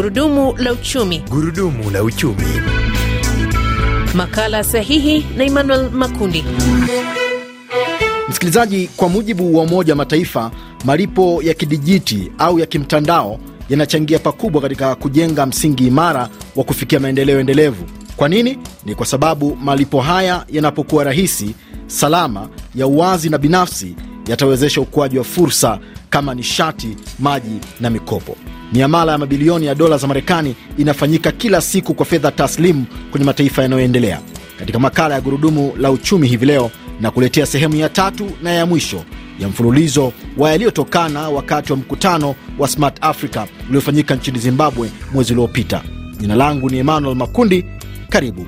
Gurudumu la uchumi. Gurudumu la uchumi. Makala sahihi na Emmanuel Makundi. Msikilizaji, kwa mujibu wa Umoja wa Mataifa, malipo ya kidijiti au ya kimtandao yanachangia pakubwa katika kujenga msingi imara wa kufikia maendeleo endelevu. Kwa nini? Ni kwa sababu malipo haya yanapokuwa rahisi, salama, ya uwazi na binafsi, yatawezesha ukuaji wa fursa kama nishati, maji na mikopo. Miamala ya mabilioni ya dola za Marekani inafanyika kila siku kwa fedha taslimu kwenye mataifa yanayoendelea. Katika makala ya Gurudumu la Uchumi hivi leo na kuletea sehemu ya tatu na ya mwisho ya mfululizo wa yaliyotokana wakati wa mkutano wa Smart Africa uliofanyika nchini Zimbabwe mwezi uliopita. Jina langu ni Emmanuel Makundi. Karibu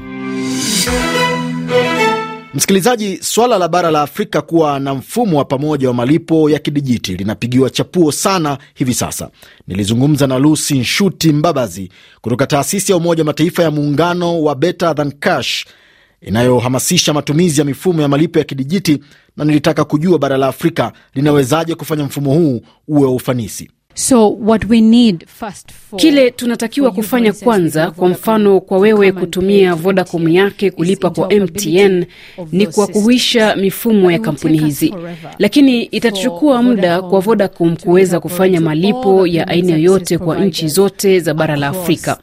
msikilizaji. Swala la bara la Afrika kuwa na mfumo wa pamoja wa malipo ya kidijiti linapigiwa chapuo sana hivi sasa. Nilizungumza na Lucy Nshuti Mbabazi kutoka taasisi ya Umoja wa Mataifa ya muungano wa Better Than Cash inayohamasisha matumizi ya mifumo ya malipo ya kidijiti, na nilitaka kujua bara la Afrika linawezaje kufanya mfumo huu uwe wa ufanisi. So what we need first for, Kile tunatakiwa kufanya kwanza, kwa mfano kwa wewe kutumia Vodacom yake kulipa kwa MTN ni kwa kuhuisha mifumo ya kampuni hizi, lakini itachukua muda kwa Vodacom kuweza kufanya malipo ya aina yoyote kwa nchi zote za bara la Afrika.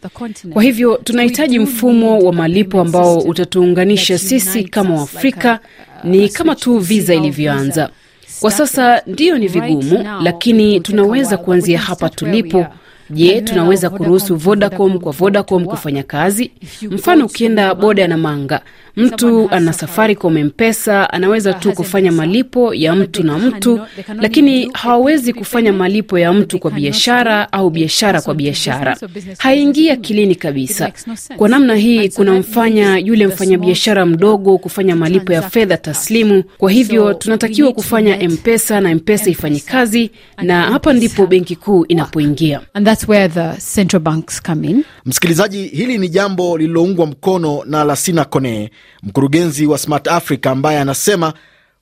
Kwa hivyo tunahitaji mfumo wa malipo ambao utatuunganisha sisi kama Waafrika, ni kama tu Visa. ilivyoanza. Kwa sasa ndiyo ni vigumu, lakini tunaweza kuanzia hapa tulipo. Je, tunaweza kuruhusu Vodacom kwa Vodacom kufanya kazi? Mfano, ukienda boda na Manga, mtu ana Safaricom Mpesa, anaweza tu kufanya malipo ya mtu na mtu, lakini hawawezi kufanya malipo ya mtu kwa biashara au biashara kwa biashara. Haingia akilini kabisa. Kwa namna hii kunamfanya yule mfanyabiashara mdogo kufanya malipo ya fedha taslimu. Kwa hivyo tunatakiwa kufanya Mpesa na Mpesa ifanye kazi, na hapa ndipo benki kuu inapoingia. and that's where the central banks come in. Msikilizaji, hili ni jambo lililoungwa mkono na Lasina Kone, mkurugenzi wa Smart Africa, ambaye anasema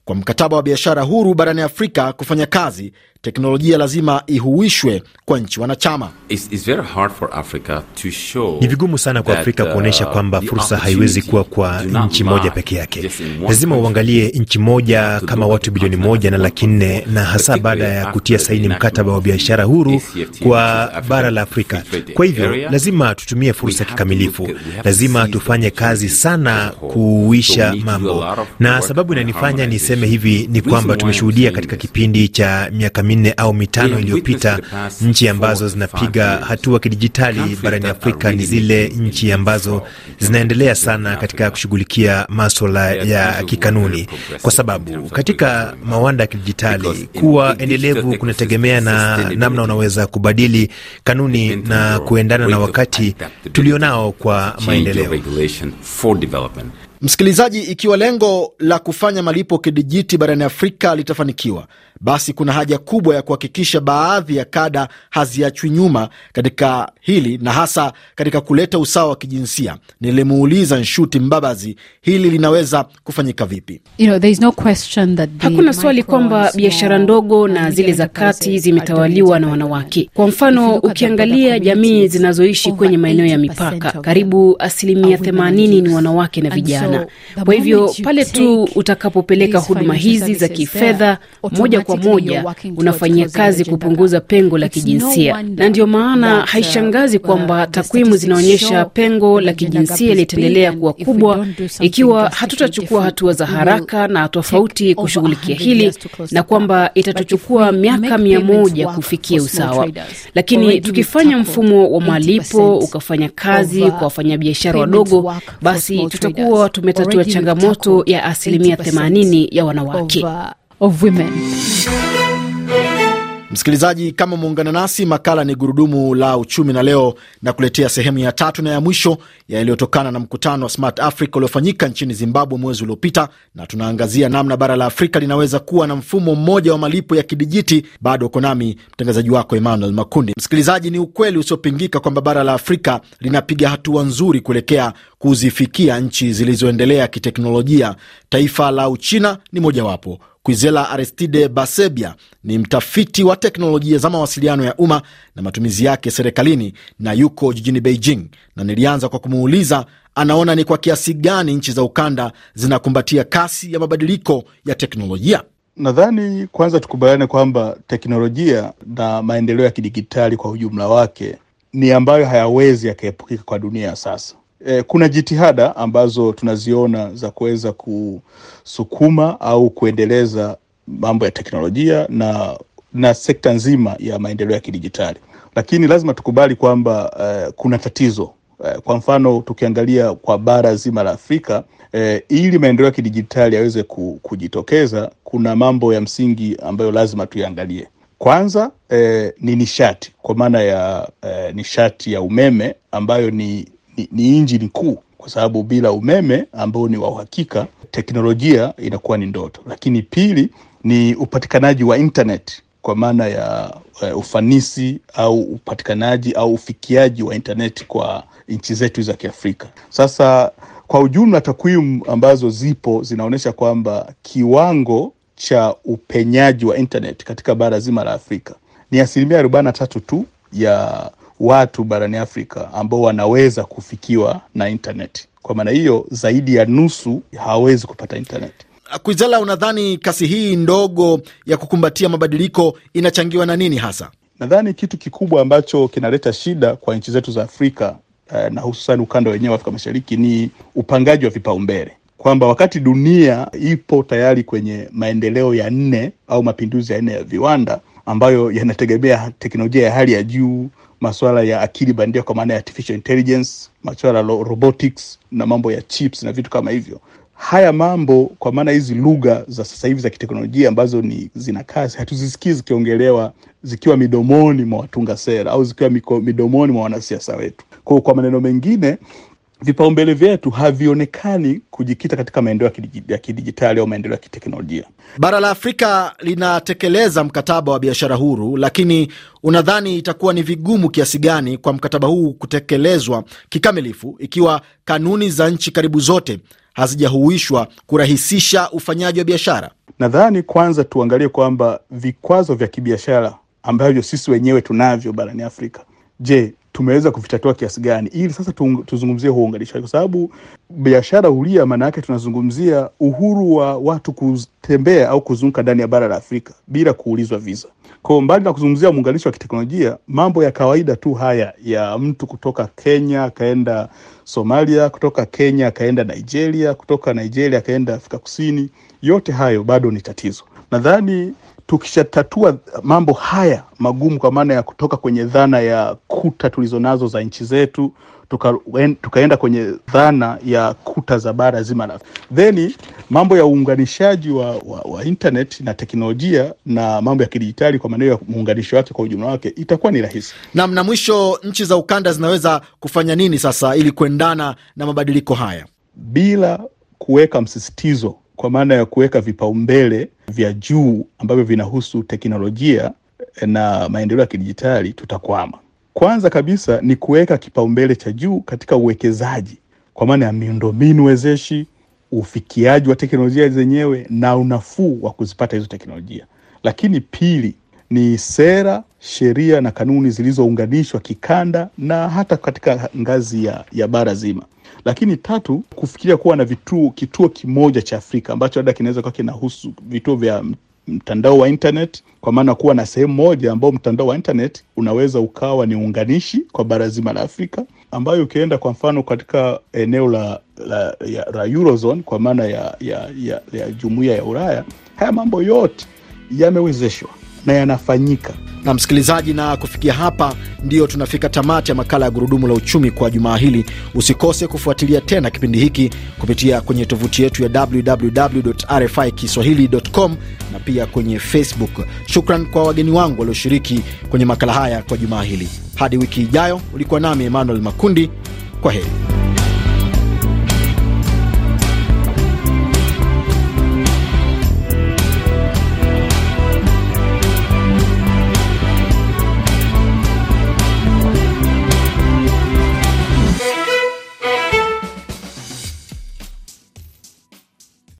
kwa mkataba wa biashara huru barani Afrika kufanya kazi, teknolojia lazima ihuishwe kwa nchi wanachama. It's, it's very hard for Africa to show Ni vigumu sana kwa Afrika uh, kuonyesha kwamba fursa haiwezi kuwa kwa nchi moja peke yake. Lazima uangalie nchi moja kama watu bilioni moja na laki nne, na hasa baada ya kutia saini mkataba wa biashara huru kwa bara la Afrika. Kwa hivyo lazima tutumie fursa kikamilifu, lazima tufanye kazi sana kuuisha mambo, na sababu inanifanya niseme harmonization. hivi ni kwamba tumeshuhudia katika kipindi cha miaka minne au mitano iliyopita nchi ambazo zinapiga hatua kidijitali barani Afrika ni zile nchi ambazo zinaendelea sana katika kushughulikia maswala ya kikanuni, kwa sababu katika mawanda ya kidijitali kuwa endelevu kunategemea na namna unaweza kubadili kanuni na kuendana na wakati tulionao kwa maendeleo. Msikilizaji, ikiwa lengo la kufanya malipo kidijiti barani Afrika litafanikiwa, basi kuna haja kubwa ya kuhakikisha baadhi ya kada haziachwi nyuma katika hili, na hasa katika kuleta usawa wa kijinsia. Nilimuuliza Nshuti Mbabazi hili linaweza kufanyika vipi. You know, no question that the Hakuna swali kwamba biashara ndogo na zile za kati zimetawaliwa na wanawake. Kwa mfano, ukiangalia jamii zinazoishi kwenye maeneo ya mipaka, karibu asilimia themanini ni wanawake na vijana. Kwa hivyo pale tu utakapopeleka huduma hizi za kifedha moja kwa moja unafanyia kazi kupunguza pengo la kijinsia, na ndio maana uh, haishangazi kwamba takwimu zinaonyesha pengo la kijinsia litaendelea kuwa kubwa ikiwa hatutachukua hatua za haraka na tofauti kushughulikia hili na kwamba itatuchukua miaka mia moja kufikia usawa, lakini tukifanya mfumo wa malipo ukafanya kazi uh, kwa wafanyabiashara wadogo, basi tutakuwa tumetatua changamoto ya asilimia 80% 80 ya wanawake. Of, women. Msikilizaji, kama umeungana nasi, makala ni gurudumu la uchumi, na leo na kuletea sehemu ya tatu na ya mwisho ya yaliyotokana na mkutano wa Smart Africa uliofanyika nchini Zimbabwe mwezi uliopita, na tunaangazia namna bara la Afrika linaweza kuwa na mfumo mmoja wa malipo ya kidijiti. Bado uko nami mtangazaji wako Emmanuel Makundi. Msikilizaji, ni ukweli usiopingika kwamba bara la Afrika linapiga hatua nzuri kuelekea kuzifikia nchi zilizoendelea kiteknolojia. Taifa la Uchina ni mojawapo Kwizela Aristide Basebia ni mtafiti wa teknolojia za mawasiliano ya umma na matumizi yake serikalini na yuko jijini Beijing, na nilianza kwa kumuuliza anaona ni kwa kiasi gani nchi za ukanda zinakumbatia kasi ya mabadiliko ya teknolojia. Nadhani kwanza tukubaliane kwamba teknolojia na maendeleo ya kidigitali kwa ujumla wake ni ambayo hayawezi yakaepukika kwa dunia ya sasa. E, kuna jitihada ambazo tunaziona za kuweza kusukuma au kuendeleza mambo ya teknolojia na na sekta nzima ya maendeleo ya kidijitali, lakini lazima tukubali kwamba eh, kuna tatizo eh, kwa mfano tukiangalia kwa bara zima la Afrika eh, ili maendeleo ya kidijitali yaweze kujitokeza, kuna mambo ya msingi ambayo lazima tuyaangalie. Kwanza eh, ni nishati kwa maana ya eh, nishati ya umeme ambayo ni, ni, ni injini kuu, kwa sababu bila umeme ambao ni wa uhakika teknolojia inakuwa ni ndoto. Lakini pili ni upatikanaji wa internet kwa maana ya uh, ufanisi au upatikanaji au ufikiaji wa internet kwa nchi zetu za Kiafrika. Sasa kwa ujumla, takwimu ambazo zipo zinaonyesha kwamba kiwango cha upenyaji wa internet katika bara zima la Afrika ni asilimia arobaini na tatu tu ya watu barani Afrika ambao wanaweza kufikiwa na intaneti. Kwa maana hiyo, zaidi ya nusu hawawezi kupata intaneti. Kwizela, unadhani kasi hii ndogo ya kukumbatia mabadiliko inachangiwa na nini hasa? Nadhani kitu kikubwa ambacho kinaleta shida kwa nchi zetu za Afrika eh, na hususan ukanda wenyewe wa Afrika Mashariki ni upangaji wa vipaumbele kwamba wakati dunia ipo tayari kwenye maendeleo ya nne au mapinduzi ya nne ya viwanda ambayo yanategemea teknolojia ya hali ya juu, masuala ya akili bandia kwa maana ya artificial intelligence, masuala ya robotics na mambo ya chips na vitu kama hivyo. Haya mambo kwa maana hizi lugha za sasa hivi za kiteknolojia ambazo ni zina kasi, hatuzisikii zikiongelewa zikiwa midomoni mwa watunga sera au zikiwa midomoni mwa wanasiasa wetu. Kwa, kwa maneno mengine vipaumbele vyetu havionekani kujikita katika maendeleo ya kidijitali au maendeleo ya kiteknolojia. Bara la Afrika linatekeleza mkataba wa biashara huru, lakini unadhani itakuwa ni vigumu kiasi gani kwa mkataba huu kutekelezwa kikamilifu ikiwa kanuni za nchi karibu zote hazijahuishwa kurahisisha ufanyaji wa biashara? Nadhani kwanza tuangalie kwamba vikwazo vya kibiashara ambavyo sisi wenyewe tunavyo barani Afrika, je, tumeweza kuvitatua kiasi gani, ili sasa tuzungumzie uunganishaji, kwa sababu biashara huria, maana yake tunazungumzia uhuru wa watu kutembea au kuzunguka ndani ya bara la Afrika bila kuulizwa visa. Kwa mbali na kuzungumzia muunganisho wa kiteknolojia, mambo ya kawaida tu haya ya mtu kutoka Kenya akaenda Somalia, kutoka Kenya akaenda Nigeria, kutoka Nigeria akaenda Afrika Kusini, yote hayo bado ni tatizo. Nadhani tukishatatua mambo haya magumu, kwa maana ya kutoka kwenye dhana ya kuta tulizonazo za nchi zetu tukaenda tuka kwenye dhana ya kuta za bara zima la theni, mambo ya uunganishaji wa, wa, wa internet na teknolojia na mambo ya kidijitali kwa maeneo ya muunganisho wake kwa ujumla wake itakuwa ni rahisi. Nam, na mwisho, nchi za ukanda zinaweza kufanya nini sasa ili kuendana na mabadiliko haya bila kuweka msisitizo kwa maana ya kuweka vipaumbele vya juu ambavyo vinahusu teknolojia na maendeleo ya kidijitali, tutakwama. Kwanza kabisa ni kuweka kipaumbele cha juu katika uwekezaji kwa maana ya miundombinu wezeshi, ufikiaji wa teknolojia zenyewe na unafuu wa kuzipata hizo teknolojia. Lakini pili ni sera, sheria na kanuni zilizounganishwa kikanda na hata katika ngazi ya, ya bara zima. Lakini tatu, kufikiria kuwa na vituo, kituo kimoja cha Afrika ambacho labda kinaweza kuwa kinahusu vituo vya mtandao wa internet, kwa maana kuwa na sehemu moja ambao mtandao wa internet unaweza ukawa ni unganishi kwa bara zima la Afrika, ambayo ukienda kwa mfano katika eneo la, la, ya, la Eurozone kwa maana ya, ya, ya, ya jumuiya ya Ulaya, haya mambo yote yamewezeshwa na yanafanyika. Na msikilizaji, na kufikia hapa ndiyo tunafika tamati ya makala ya Gurudumu la Uchumi kwa jumaa hili. Usikose kufuatilia tena kipindi hiki kupitia kwenye tovuti yetu ya www RFI kiswahili.com na pia kwenye Facebook. Shukran kwa wageni wangu walioshiriki kwenye makala haya kwa jumaa hili. Hadi wiki ijayo, ulikuwa nami Emmanuel Makundi. Kwa heri.